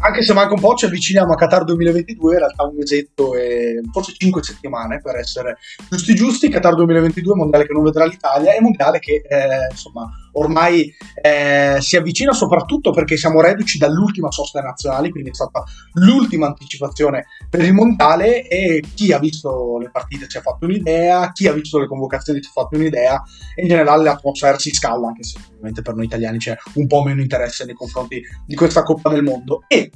anche se manca un po', ci avviciniamo a Qatar 2022, in realtà un mesetto e forse cinque settimane per essere giusti giusti. Qatar 2022, mondiale che non vedrà l'Italia, e mondiale che eh, insomma ormai eh, si avvicina soprattutto perché siamo reduci dall'ultima sosta nazionale, quindi è stata l'ultima anticipazione per il mondiale e chi ha visto le partite ci ha fatto un'idea, chi ha visto le convocazioni ci ha fatto un'idea e in generale l'atmosfera si scalda, anche se ovviamente per noi italiani c'è un po' meno interesse nei confronti di questa Coppa del Mondo. E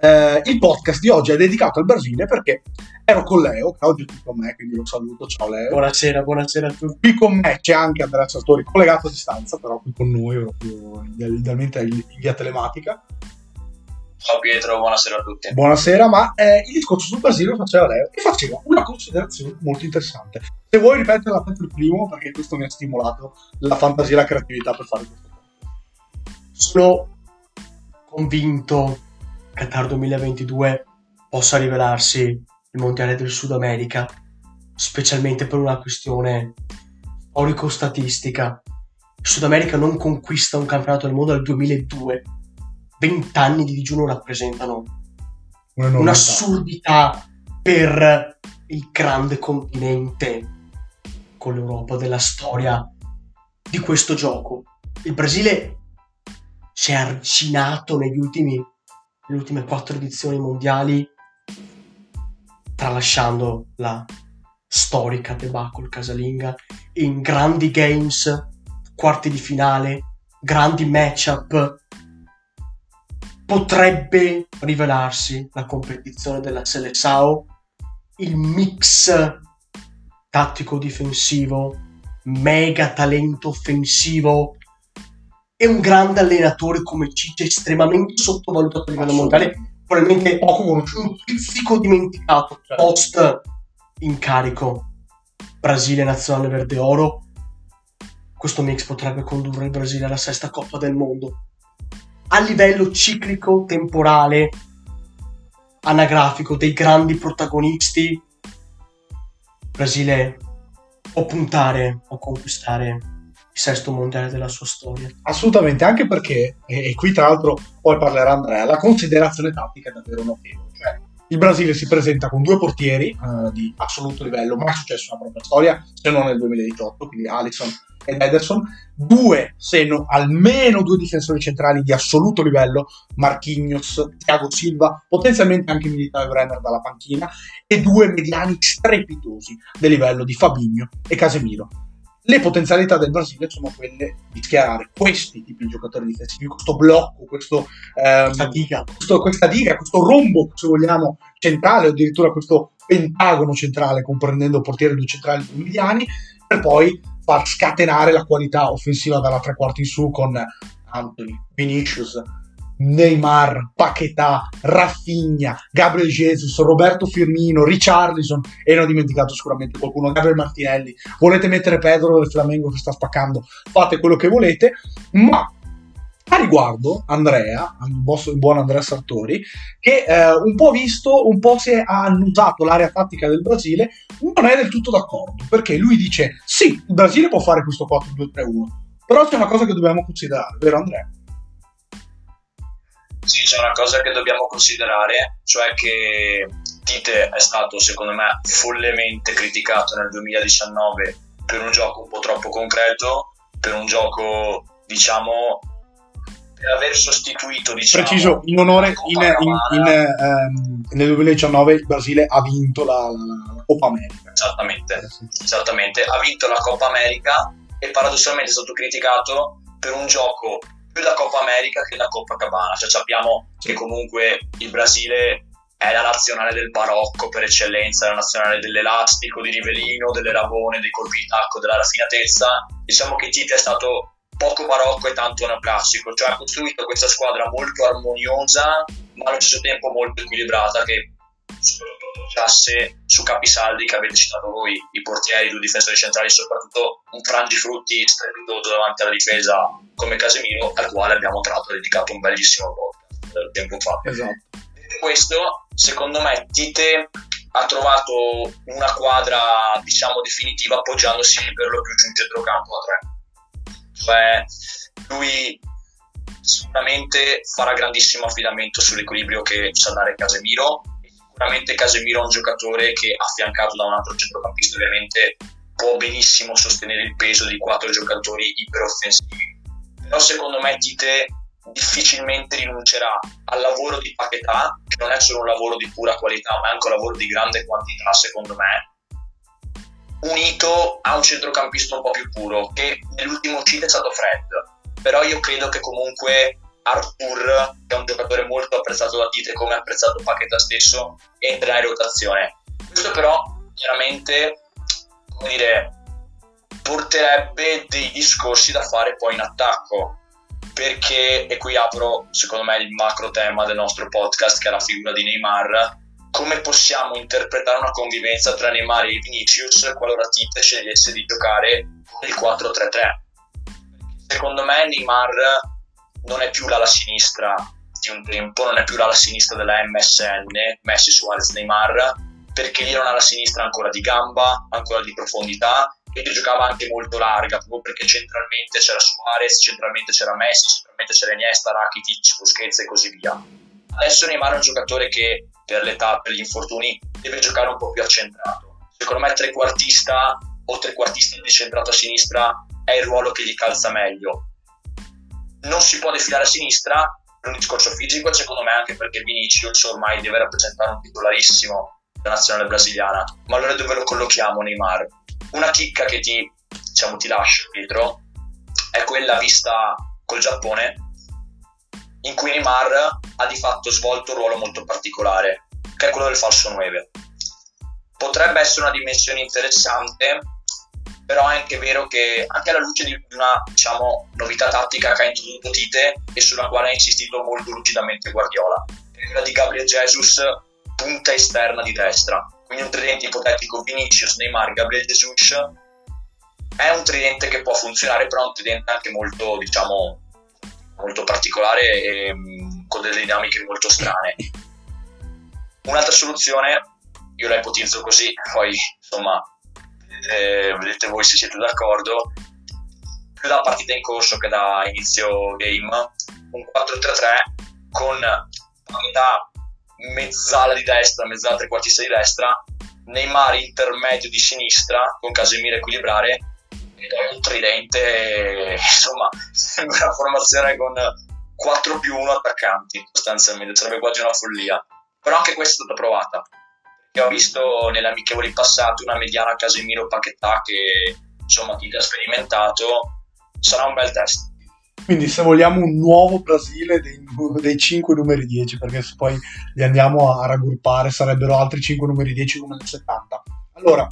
eh, il podcast di oggi è dedicato al Brasile perché ero con Leo, che oggi è qui con me, quindi lo saluto. Ciao Leo. Buonasera, buonasera a tutti. Qui con me c'è anche Andrea Sartori, collegato a distanza, però qui con noi, proprio idealmente in via telematica. Ciao Pietro, buonasera a tutti. Buonasera, ma eh, il discorso sul Brasile lo faceva Leo e faceva una considerazione molto interessante. Se vuoi ripeterla per il primo, perché questo mi ha stimolato la fantasia e la creatività per fare questo. Sono convinto Qatar 2022 possa rivelarsi il mondiale del Sud America, specialmente per una questione storico-statistica. Il Sud America non conquista un campionato del mondo dal 2002 vent'anni di digiuno rappresentano un'assurdità per il grande continente con l'Europa della storia di questo gioco. Il Brasile si è arginato negli ultimi, nelle ultime quattro edizioni mondiali, tralasciando la storica debacle casalinga in grandi games, quarti di finale, grandi matchup potrebbe rivelarsi la competizione della Seleção, il mix tattico-difensivo, mega talento offensivo e un grande allenatore come Ciccia estremamente sottovalutato a livello mondiale, probabilmente poco conosciuto, un pizzico dimenticato certo. post incarico Brasile nazionale verde oro. Questo mix potrebbe condurre il Brasile alla sesta Coppa del Mondo a livello ciclico, temporale, anagrafico dei grandi protagonisti, il Brasile può puntare a conquistare sesto mondiale della sua storia. Assolutamente, anche perché, e, qui tra l'altro poi parlerà Andrea, la considerazione tattica è davvero notevole. Cioè, il Brasile si presenta con due portieri uh, di assoluto livello, mai successo nella propria storia, se non nel 2018, quindi Alisson ed Ederson, due, se no, almeno due difensori centrali di assoluto livello, Marquinhos, Thiago Silva, potenzialmente anche Militao e Brenner dalla panchina, e due mediani strepitosi del livello di Fabinho e Casemiro. Le potenzialità del Brasile sono quelle di schierare questi tipi di giocatori difensivi, questo blocco, questo, ehm, questa, diga. Questo, questa diga, questo rombo, se vogliamo, centrale, o addirittura questo pentagono centrale, comprendendo portiere due centrali mediani, per poi far scatenare la qualità offensiva dalla tre quarti in su con Anthony, Vinicius, Neymar, Paquetà, Raffigna, Gabriel Jesus, Roberto Firmino, Richarlison e non ho dimenticato sicuramente qualcuno, Gabriel Martinelli. Volete mettere Pedro del Flamengo che sta spaccando? Fate quello che volete, ma a riguardo, Andrea, il buon Andrea Sartori, che eh, un po' visto, un po' si è annusato l'area tattica del Brasile, non è del tutto d'accordo, perché lui dice sì, il Brasile può fare questo 4-2-3-1, però c'è una cosa che dobbiamo considerare, vero Andrea? Sì, c'è una cosa che dobbiamo considerare, cioè che Tite è stato, secondo me, follemente criticato nel 2019 per un gioco un po' troppo concreto, per un gioco, diciamo, per aver sostituito diciamo, preciso in onore in, in, in, ehm, nel 2019 il Brasile ha vinto la, la, Coppa America. Esattamente, eh, esattamente. Ha vinto la Coppa America e paradossalmente è stato criticato per un gioco più da Coppa America che da Coppa Cabana cioè sappiamo che comunque il Brasile è la nazionale del barocco per eccellenza, la nazionale dell'elastico, di Rivellino, dell'eravone, dei colpi di tacco, della raffinatezza. Diciamo che Tite è stato poco barocco e tanto neoclassico, cioè ha costruito questa squadra molto armoniosa ma allo stesso tempo molto equilibrata che soprattutto poggiasse su capisaldi che avete citato voi, i portieri, i due difensori centrali, soprattutto un frangifrutti strepitoso davanti alla difesa come Casemiro, al quale abbiamo tra l'altro dedicato un bellissimo podcast del tempo fa. Esatto. Questo, secondo me Tite ha trovato una quadra diciamo definitiva appoggiandosi per lo più su un centrocampo a tre cioè lui sicuramente farà grandissimo affidamento sull'equilibrio che sa dare Casemiro. Sicuramente Casemiro è un giocatore che affiancato da un altro centrocampista ovviamente può benissimo sostenere il peso di quattro giocatori iperoffensivi. Però secondo me Tite difficilmente rinuncerà al lavoro di Paquetà, che non è solo un lavoro di pura qualità, ma è anche un lavoro di grande quantità, secondo me, unito a un centrocampista un po' più puro, che nell'ultimo uscita è stato Fred. Però io credo che comunque Arthur, che è un giocatore molto apprezzato da Tite, come ha apprezzato Paquetà stesso, entrerà in rotazione. Questo però chiaramente, come dire, porterebbe dei discorsi da fare poi in attacco perché, e qui apro secondo me il macro tema del nostro podcast che è la figura di Neymar, come possiamo interpretare una convivenza tra Neymar e Vinicius qualora Tite scegliesse di giocare il 4-3-3? Secondo me Neymar non è più l'ala sinistra di un tempo, non è più l'ala sinistra della MSN, Messi, Suarez, Neymar, perché lì non ha la sinistra ancora di gamba, ancora di profondità e che giocava anche molto larga, proprio perché centralmente c'era Suarez, centralmente c'era Messi, centralmente c'era Iniesta, Rakitic, Busquets e così via. Adesso Neymar è un giocatore che per l'età, per gli infortuni, deve giocare un po' più accentrato. Secondo me trequartista o trequartista decentrato a sinistra è il ruolo che gli calza meglio. Non si può defilare a sinistra per un discorso fisico, secondo me anche perché Vinicius ormai deve rappresentare un titolarissimo della nazionale brasiliana. Ma allora dove lo collochiamo Neymar? Una chicca che ti, diciamo, ti lascio, Pietro, è quella vista col Giappone, in cui Neymar ha di fatto svolto un ruolo molto particolare, che è quello del falso 9. Potrebbe essere una dimensione interessante, però è anche vero che anche alla luce di una diciamo, novità tattica che ha introdotto Tite e sulla quale ha insistito molto lucidamente Guardiola, quella di Gabriel Jesus punta esterna di destra. Quindi un tridente ipotetico Vinicius, Neymar, Gabriel Jesus è un tridente che può funzionare però è un tridente anche molto diciamo molto particolare e mm, con delle dinamiche molto strane. Un'altra soluzione io la ipotizzo così poi insomma vedete, vedete voi se siete d'accordo più da partita in corso che da inizio game un 4-3-3 con metà mezzala di destra, mezzala trequartista di destra, Neymar intermedio di sinistra con Casemiro equilibrare è un tridente, insomma, una formazione con 4 più 1 attaccanti sostanzialmente, sarebbe quasi una follia. Però anche questa è stata provata. Perché ho visto nelle amichevoli passate una mediana Casemiro Paquetà che insomma chi ha sperimentato sarà un bel test. Quindi se vogliamo un nuovo Brasile dei, dei 5 numeri 10, perché se poi li andiamo a raggruppare sarebbero altri 5 numeri 10 come nel 70. Allora,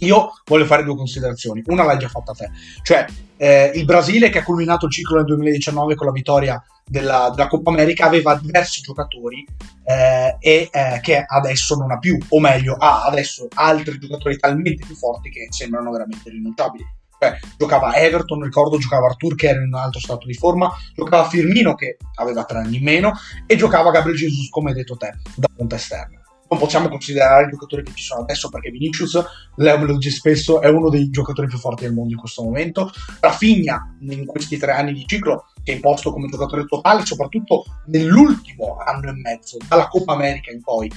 io voglio fare due considerazioni. Una l'hai già fatta te, cioè eh, il Brasile che ha culminato il ciclo nel 2019 con la vittoria della, della Coppa America aveva diversi giocatori eh, e eh, che adesso non ha più, o meglio, ha adesso altri giocatori talmente più forti che sembrano veramente rinunciabili. Beh, giocava Everton, ricordo, giocava Artur che era in un altro stato di forma, giocava Firmino che aveva tre anni in meno e giocava Gabriel Jesus, come hai detto te, da punta esterna. Non possiamo considerare i giocatori che ci sono adesso perché Vinicius, Leo dice spesso, è uno dei giocatori più forti del mondo in questo momento. Rafinha, in questi tre anni di ciclo, si è imposto come giocatore totale, soprattutto nell'ultimo anno e mezzo, dalla Coppa America in poi.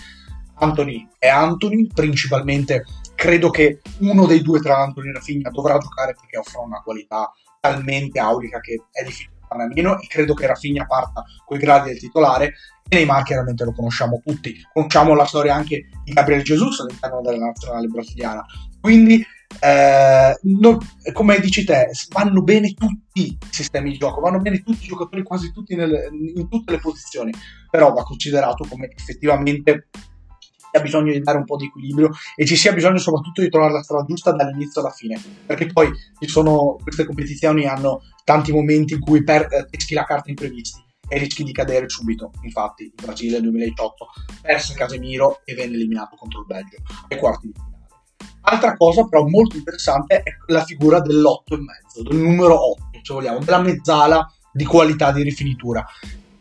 Anthony è Anthony, principalmente credo che uno dei due tra Anthony e Rafinha dovrà giocare perché offre una qualità talmente aulica che è difficile farne a meno e credo che Rafinha parta con i gradi del titolare e Neymar chiaramente lo conosciamo tutti. Conosciamo la storia anche di Gabriel Jesus all'interno della nazionale brasiliana. Quindi eh, non, come dici te vanno bene tutti i sistemi di gioco vanno bene tutti i giocatori quasi tutti nel, in tutte le posizioni però va considerato come effettivamente sia bisogno di dare un po' di equilibrio e ci sia bisogno soprattutto di trovare la strada giusta dall'inizio alla fine, perché poi ci sono, queste competizioni hanno tanti momenti in cui per, eh, rischi la carta imprevisti e rischi di cadere subito. Infatti, il Brasile nel 2018 perse Casemiro e venne eliminato contro il Belgio ai quarti di finale. Altra cosa però molto interessante è la figura dell'8 e mezzo, del numero 8, se vogliamo, della mezzala di qualità di rifinitura.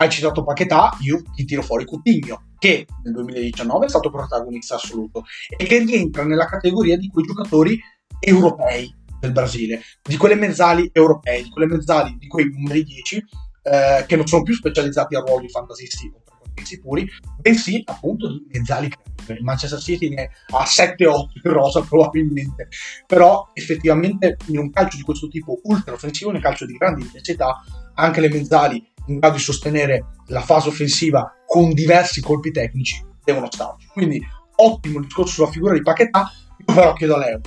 Hai citato Paquetà, io ti tiro fuori Coutinho che nel 2019 è stato protagonista assoluto e che rientra nella categoria di quei giocatori europei del Brasile, di quelle mezzali europee, di quelle mezzali di quei numeri 10 eh, che non sono più specializzati a ruoli fantasisti o trequartisti puri, bensì appunto di mezzali creative. Il Manchester City ne ha 7-8 in rosa probabilmente, però effettivamente in un calcio di questo tipo ultra offensivo, nel calcio di grande intensità, anche le mezzali in grado di sostenere la fase offensiva con diversi colpi tecnici devono starci. Quindi ottimo discorso sulla figura di Paquetà, io però chiedo a Leo,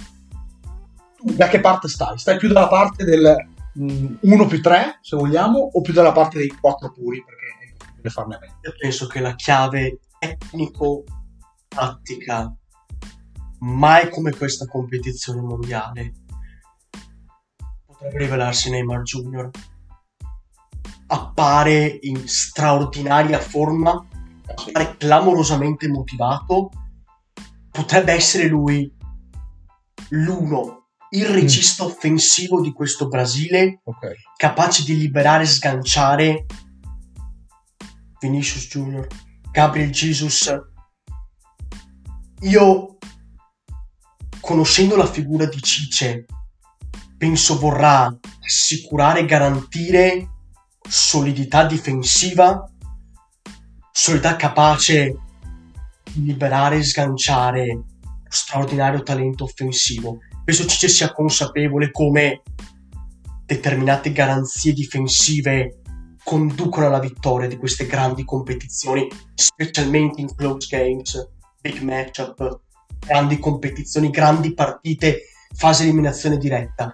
tu da che parte stai? Stai più dalla parte del 1 mm, più 3, se vogliamo, o più dalla parte dei 4 puri, perché è impossibile farne a meno? Io penso che la chiave tecnico-tattica mai come questa competizione mondiale potrebbe rivelarsi Neymar Junior appare in straordinaria forma appare clamorosamente motivato potrebbe essere lui l'uno il mm. regista mm. offensivo di questo Brasile, okay. capace di liberare e sganciare Vinicius Junior, Gabriel Jesus. Io, conoscendo la figura di Cice, penso vorrà assicurare e garantire solidità difensiva, solidità capace di liberare e sganciare straordinario talento offensivo penso Cice sia consapevole come determinate garanzie difensive conducono alla vittoria di queste grandi competizioni, specialmente in close games, big matchup, grandi competizioni, grandi partite, fase eliminazione diretta.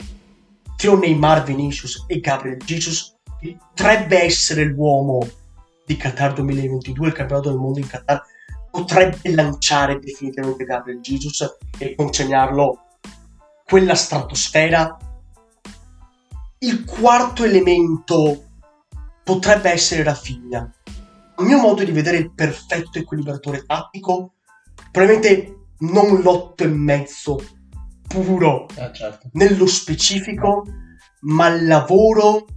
Trio Neymar, Vinicius e Gabriel Jesus potrebbe essere l'uomo di Qatar 2022, il campionato del mondo in Qatar, potrebbe lanciare definitivamente Gabriel Jesus e consegnarlo quella stratosfera. Il quarto elemento potrebbe essere Rafinha. A mio modo di vedere il perfetto equilibratore tattico, probabilmente non l'otto e mezzo puro eh, certo. nello specifico, ma il lavoro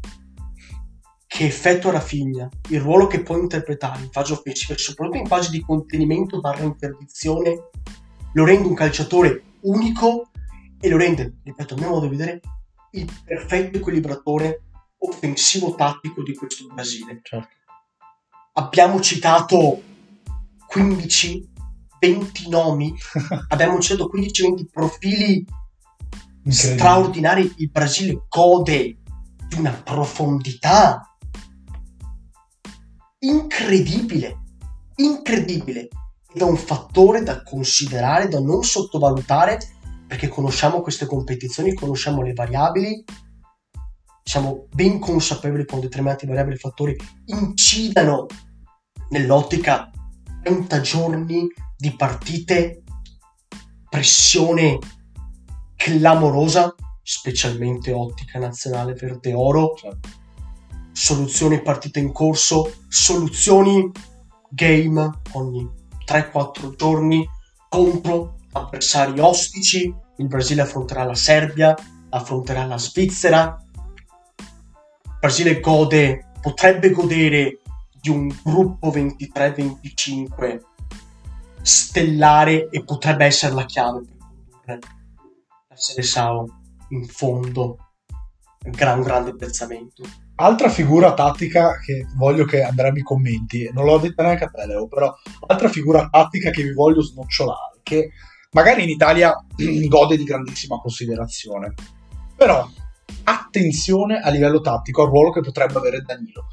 che effettua Rafinha, il ruolo che può interpretare in fase offensiva soprattutto in fase di contenimento barra interdizione, lo rende un calciatore unico e lo rende, ripeto, a mio modo di vedere, il perfetto equilibratore offensivo-tattico di questo Brasile. Certo. Abbiamo citato 15, 20 nomi, abbiamo citato 15-20 profili straordinari. Il Brasile gode di una profondità incredibile, incredibile. Ed è un fattore da considerare, da non sottovalutare perché conosciamo queste competizioni, conosciamo le variabili, siamo ben consapevoli quando determinati variabili e fattori incidano nell'ottica 30 giorni di partite, pressione clamorosa, specialmente ottica nazionale verde oro, soluzioni partite in corso, soluzioni game ogni 3-4 giorni contro avversari ostici, il Brasile affronterà la Serbia, affronterà la Svizzera. Il Brasile gode, potrebbe godere di un gruppo 23-25 stellare e potrebbe essere la chiave per condurre la Serie Sao in fondo. Gran, grande piazzamento. Altra figura tattica che voglio che Andrea mi commenti, non l'ho detta neanche a te Leo, però altra figura tattica che vi voglio snocciolare, che magari in Italia gode di grandissima considerazione. Però attenzione a livello tattico al ruolo che potrebbe avere Danilo.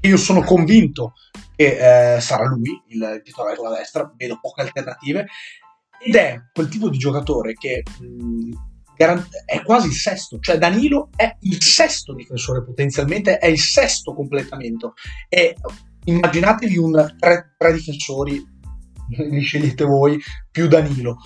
Io sono convinto che eh, sarà lui il titolare sulla destra, vedo poche alternative, ed è quel tipo di giocatore che mh, è quasi il sesto, cioè Danilo è il sesto difensore potenzialmente, è il sesto completamento. E immaginatevi un tre, tre difensori, li scegliete voi, più Danilo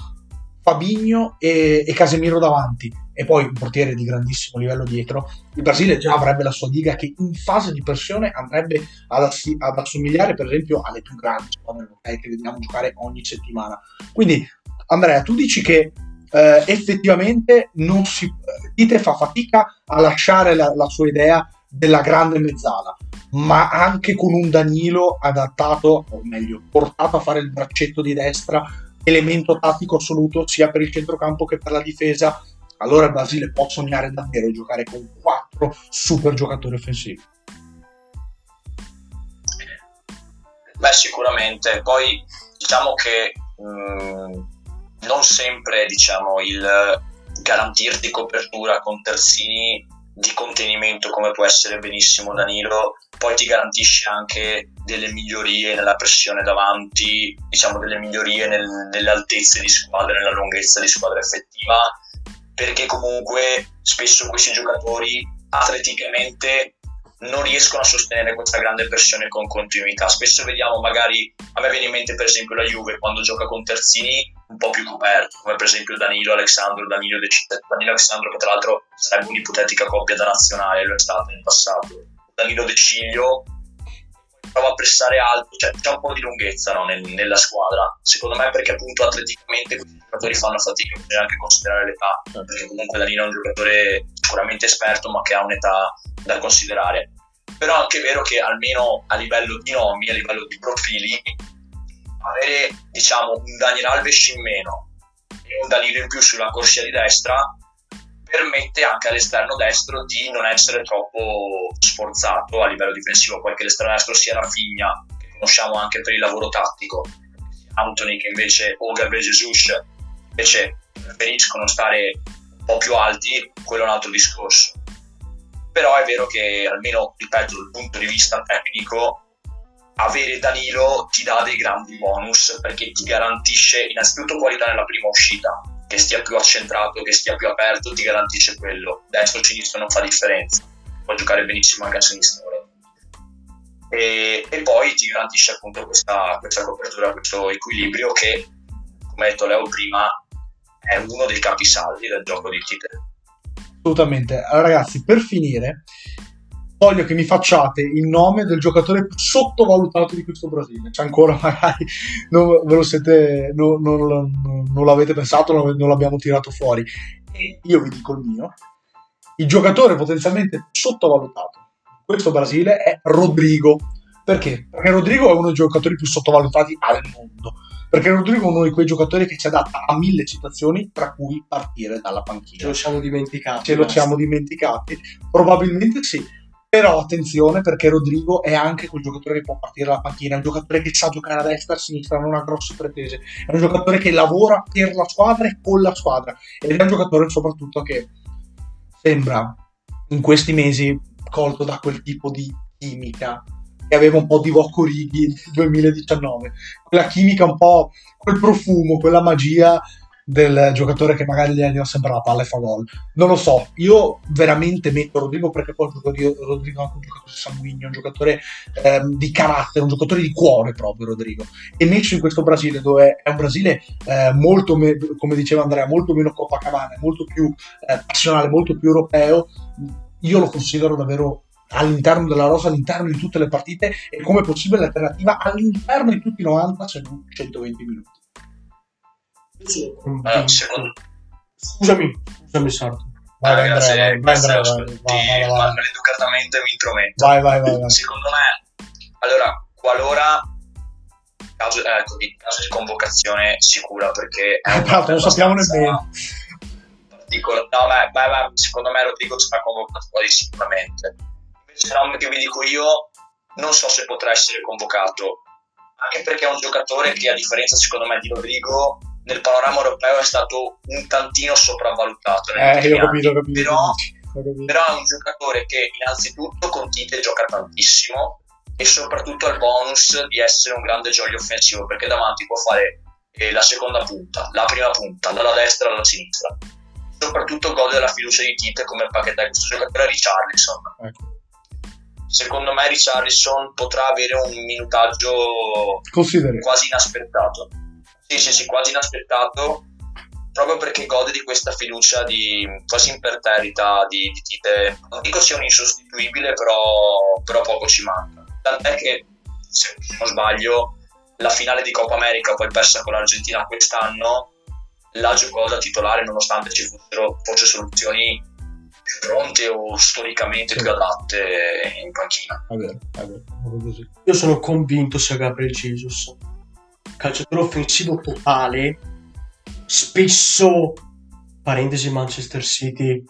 Fabinho e, e, Casemiro davanti e poi un portiere di grandissimo livello dietro, il Brasile già avrebbe la sua diga che in fase di pressione andrebbe ad, assi- ad assomigliare per esempio alle più grandi squadre che vediamo giocare ogni settimana. Quindi Andrea, tu dici che eh, effettivamente non si, Tite fa fatica a lasciare la, la sua idea della grande mezzala, ma anche con un Danilo adattato, o meglio, portato a fare il braccetto di destra elemento tattico assoluto sia per il centrocampo che per la difesa, allora il Brasile può sognare davvero giocare con quattro super giocatori offensivi. Beh, sicuramente. Poi diciamo che mh, non sempre diciamo, il garantirti copertura con terzini di contenimento come può essere benissimo Danilo, poi ti garantisce anche delle migliorie nella pressione davanti, diciamo delle migliorie nel, nelle altezze di squadra, nella lunghezza di squadra effettiva, perché comunque spesso questi giocatori atleticamente non riescono a sostenere questa grande pressione con continuità. Spesso vediamo magari, a me viene in mente per esempio la Juve quando gioca con terzini un po' più coperti, come per esempio Danilo Alessandro, Danilo, De Città, Danilo Alessandro che tra l'altro sarebbe un'ipotetica coppia da nazionale, lo è stato nel passato. Danilo De Ciglio prova a pressare alto, cioè c'è un po' di lunghezza no, nel, nella squadra. Secondo me perché appunto atleticamente questi giocatori fanno fatica, bisogna anche considerare l'età, perché comunque Danilo è un giocatore sicuramente esperto ma che ha un'età da considerare. Però è anche vero che almeno a livello di nomi, a livello di profili, avere diciamo un Daniel Alves in meno e un Danilo in più sulla corsia di destra permette anche all'esterno destro di non essere troppo sforzato a livello difensivo, poi che l'esterno destro sia Rafinha, che conosciamo anche per il lavoro tattico, Anthony che invece o Gabriel Jesus invece preferiscono stare un po' più alti, quello è un altro discorso. Però è vero che almeno, ripeto, dal punto di vista tecnico avere Danilo ti dà dei grandi bonus perché ti garantisce innanzitutto qualità nella prima uscita, che stia più accentrato, che stia più aperto, ti garantisce quello. Destro o sinistro non fa differenza, può giocare benissimo anche a sinistra. E, e, poi ti garantisce appunto questa, questa copertura, questo equilibrio che, come ha detto Leo prima, è uno dei capisaldi del gioco di Tite. Assolutamente. Allora, ragazzi, per finire, voglio che mi facciate il nome del giocatore sottovalutato di questo Brasile. C'è ancora, magari non ve lo siete, non, non, non, l'avete pensato, non l'abbiamo tirato fuori. E io vi dico il mio. Il giocatore potenzialmente sottovalutato di questo Brasile è Rodrigo. Perché? Perché Rodrigo è uno dei giocatori più sottovalutati al mondo. Perché Rodrigo è uno di quei giocatori che si adatta a mille situazioni, tra cui partire dalla panchina. Ce lo siamo dimenticati. Ce lo siamo dimenticati. Probabilmente sì però attenzione perché Rodrigo è anche quel giocatore che può partire dalla panchina, è un giocatore che sa giocare a destra e a sinistra, non ha grosse pretese, è un giocatore che lavora per la squadra e con la squadra. Ed è un giocatore soprattutto che sembra in questi mesi colto da quel tipo di chimica. Che aveva un po' di Vocco Righi nel 2019, quella chimica un po', quel profumo, quella magia del giocatore che magari gli arriva sempre la palla e fa gol. Non lo so, io veramente metto Rodrigo perché poi Rodrigo è anche un giocatore sanguigno, un giocatore ehm, di carattere, un giocatore di cuore proprio Rodrigo. E messo in questo Brasile dove è un Brasile eh, molto, me- come diceva Andrea, molto meno Copacabana, molto più eh, passionale, molto più europeo, io lo considero davvero all'interno della rosa, all'interno di tutte le partite e come possibile alternativa all'interno di tutti i 90 se non 120 minuti. Uh, secondo... Scusami, scusami Sarto. Vai, vai, grazie, vai, vai, vai, vai, vai, maleducatamente mi intrometto. Vai, vai, vai, vai. Secondo me, allora, qualora caso, ecco, di caso di convocazione sicura perché è eh, non sappiamo nemmeno. No, ma, ma, ma, secondo me Rodrigo sarà convocato quasi sicuramente. Invece nome che vi dico io non so se potrà essere convocato, anche perché è un giocatore che a differenza secondo me di Rodrigo nel panorama europeo è stato un tantino sopravvalutato. Eh, ho capito, ho capito, però, però, è un giocatore che innanzitutto con Tite gioca tantissimo e soprattutto ha il bonus di essere un grande gioio offensivo perché davanti può fare eh, la seconda punta, la prima punta, dalla destra alla sinistra. Soprattutto gode della fiducia di Tite come pacchetto questo giocatore Richarlison. Ecco. Secondo me Richarlison potrà avere un minutaggio quasi inaspettato sì, sì, sì, quasi inaspettato, proprio perché gode di questa fiducia di quasi imperterrita di, di Tite. Non dico sia un insostituibile, però, però poco ci manca. Tant'è che, se non sbaglio, la finale di Coppa America, poi persa con l'Argentina quest'anno, la giocò da titolare nonostante ci fossero forse soluzioni più pronte o storicamente sì. più adatte in panchina. È vero, è vero, così. Io sono convinto sia Gabriel Jesus calciatore offensivo totale, spesso, parentesi Manchester City,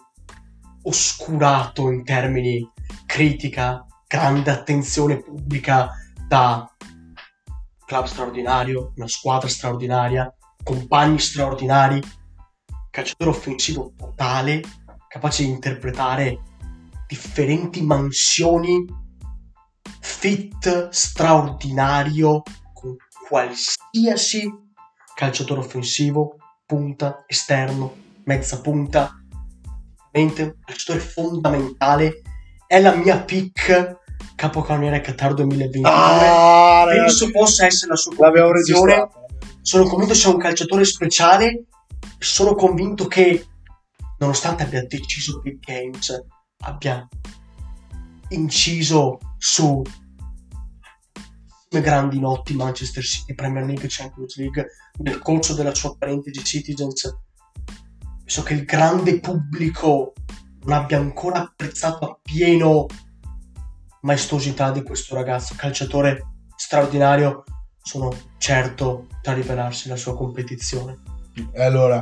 oscurato in termini critica, grande attenzione pubblica da club straordinario, una squadra straordinaria, compagni straordinari, calciatore offensivo totale, capace di interpretare differenti mansioni, fit straordinario con qualsiasi calciatore offensivo, punta, esterno, mezza punta, un calciatore fondamentale, è la mia pick capocannoniere Qatar 2022. Ah, Penso possa essere la sua competizione. Sono convinto sia un calciatore speciale. Sono convinto che, nonostante abbia deciso Big Games, abbia inciso su grandi notti Manchester City, Premier League, Champions League nel corso della sua parentesi Citizens. Penso che il grande pubblico non abbia ancora apprezzato appieno maestosità di questo ragazzo, calciatore straordinario. Sono certo da rivelarsi la sua competizione. Allora,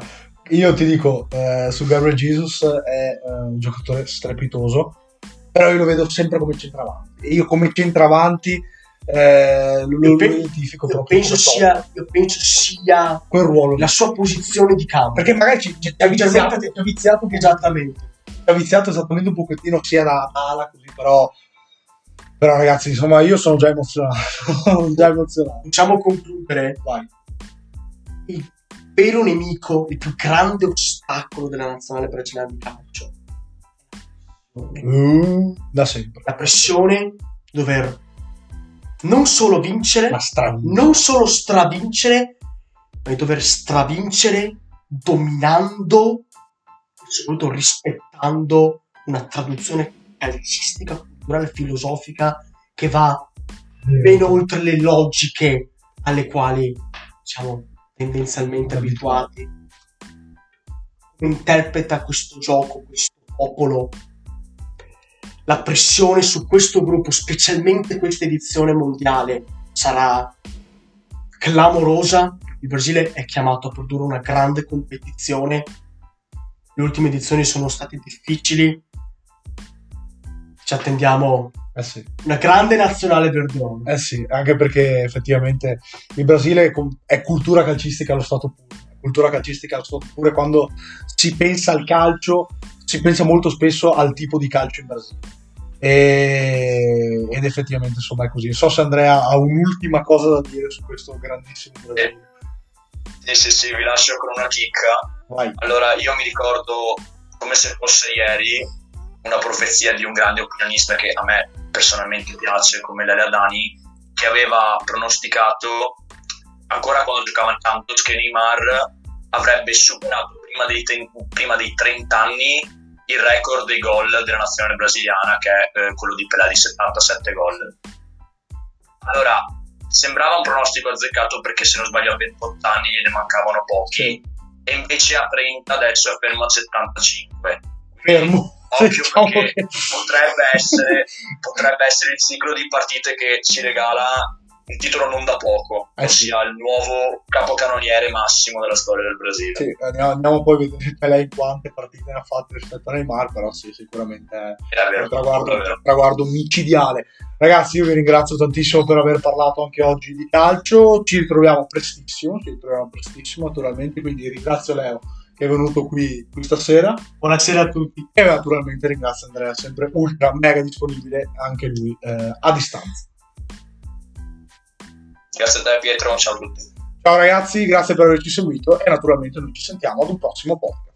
io ti dico, eh, su Gabriel Jesus è eh, un giocatore strepitoso, però io lo vedo sempre come centravanti. E io come centravanti eh, lo, io lo identifico io penso, sia, io penso sia quel ruolo la sua posizione di campo perché magari ci, ci, ha viziato, viziato esattamente ha viziato esattamente un pochettino sia da ala così però però ragazzi, insomma, io sono già emozionato. sono già emozionato. Facciamo concludere. Vai. Il vero nemico, il più grande ostacolo della nazionale brasiliana di calcio. Uh, da sempre. La pressione, dover non solo vincere, ma non solo stravincere, ma di dover stravincere dominando soprattutto rispettando una traduzione calcistica culturale filosofica che va ben oltre le logiche alle quali siamo tendenzialmente abituati. Interpreta questo gioco, questo popolo, la pressione su questo gruppo, specialmente questa edizione mondiale, sarà clamorosa. Il Brasile è chiamato a produrre una grande competizione. Le ultime edizioni sono state difficili, ci attendiamo eh sì. una grande nazionale verdone. Eh sì, anche perché effettivamente il Brasile è cultura calcistica allo stato puro. Cultura calcistica allo stato puro quando si pensa al calcio, si pensa molto spesso al tipo di calcio in Brasile. E... ed effettivamente insomma è così. Non so se Andrea ha un'ultima cosa da dire su questo grandissimo Brasile. Sì, sì, sì, vi lascio con una chicca. Vai. Allora, io mi ricordo come se fosse ieri una profezia di un grande opinionista che a me personalmente piace come Lele Dani che aveva pronosticato ancora quando giocava in Santos che Neymar avrebbe superato prima dei, ten- prima dei 30 anni il record dei gol della nazionale brasiliana che è eh, quello di Pelé di 77 gol. Allora sembrava un pronostico azzeccato perché se non sbaglio a 28 anni gliene mancavano pochi. E invece a 30 adesso è fermo a 75 fermo. Occhio diciamo perché che... potrebbe, essere, potrebbe essere il ciclo di partite che ci regala un titolo non da poco, eh ossia sì. il nuovo capocannoniere massimo della storia del Brasile. Sì, andiamo, andiamo poi a vedere in quante partite ne ha fatte rispetto a Neymar, però sì, sicuramente è, è, vero, un traguardo, è traguardo micidiale. Ragazzi, io vi ringrazio tantissimo per aver parlato anche oggi di calcio, ci ritroviamo prestissimo, ci ritroviamo prestissimo naturalmente, quindi ringrazio Leo che è venuto qui questa sera. Buonasera a tutti. E naturalmente ringrazio Andrea, sempre ultra mega disponibile anche lui eh, a distanza. Grazie a te Pietro, ciao a tutti. Ciao ragazzi, grazie per averci seguito e naturalmente noi ci sentiamo ad un prossimo podcast.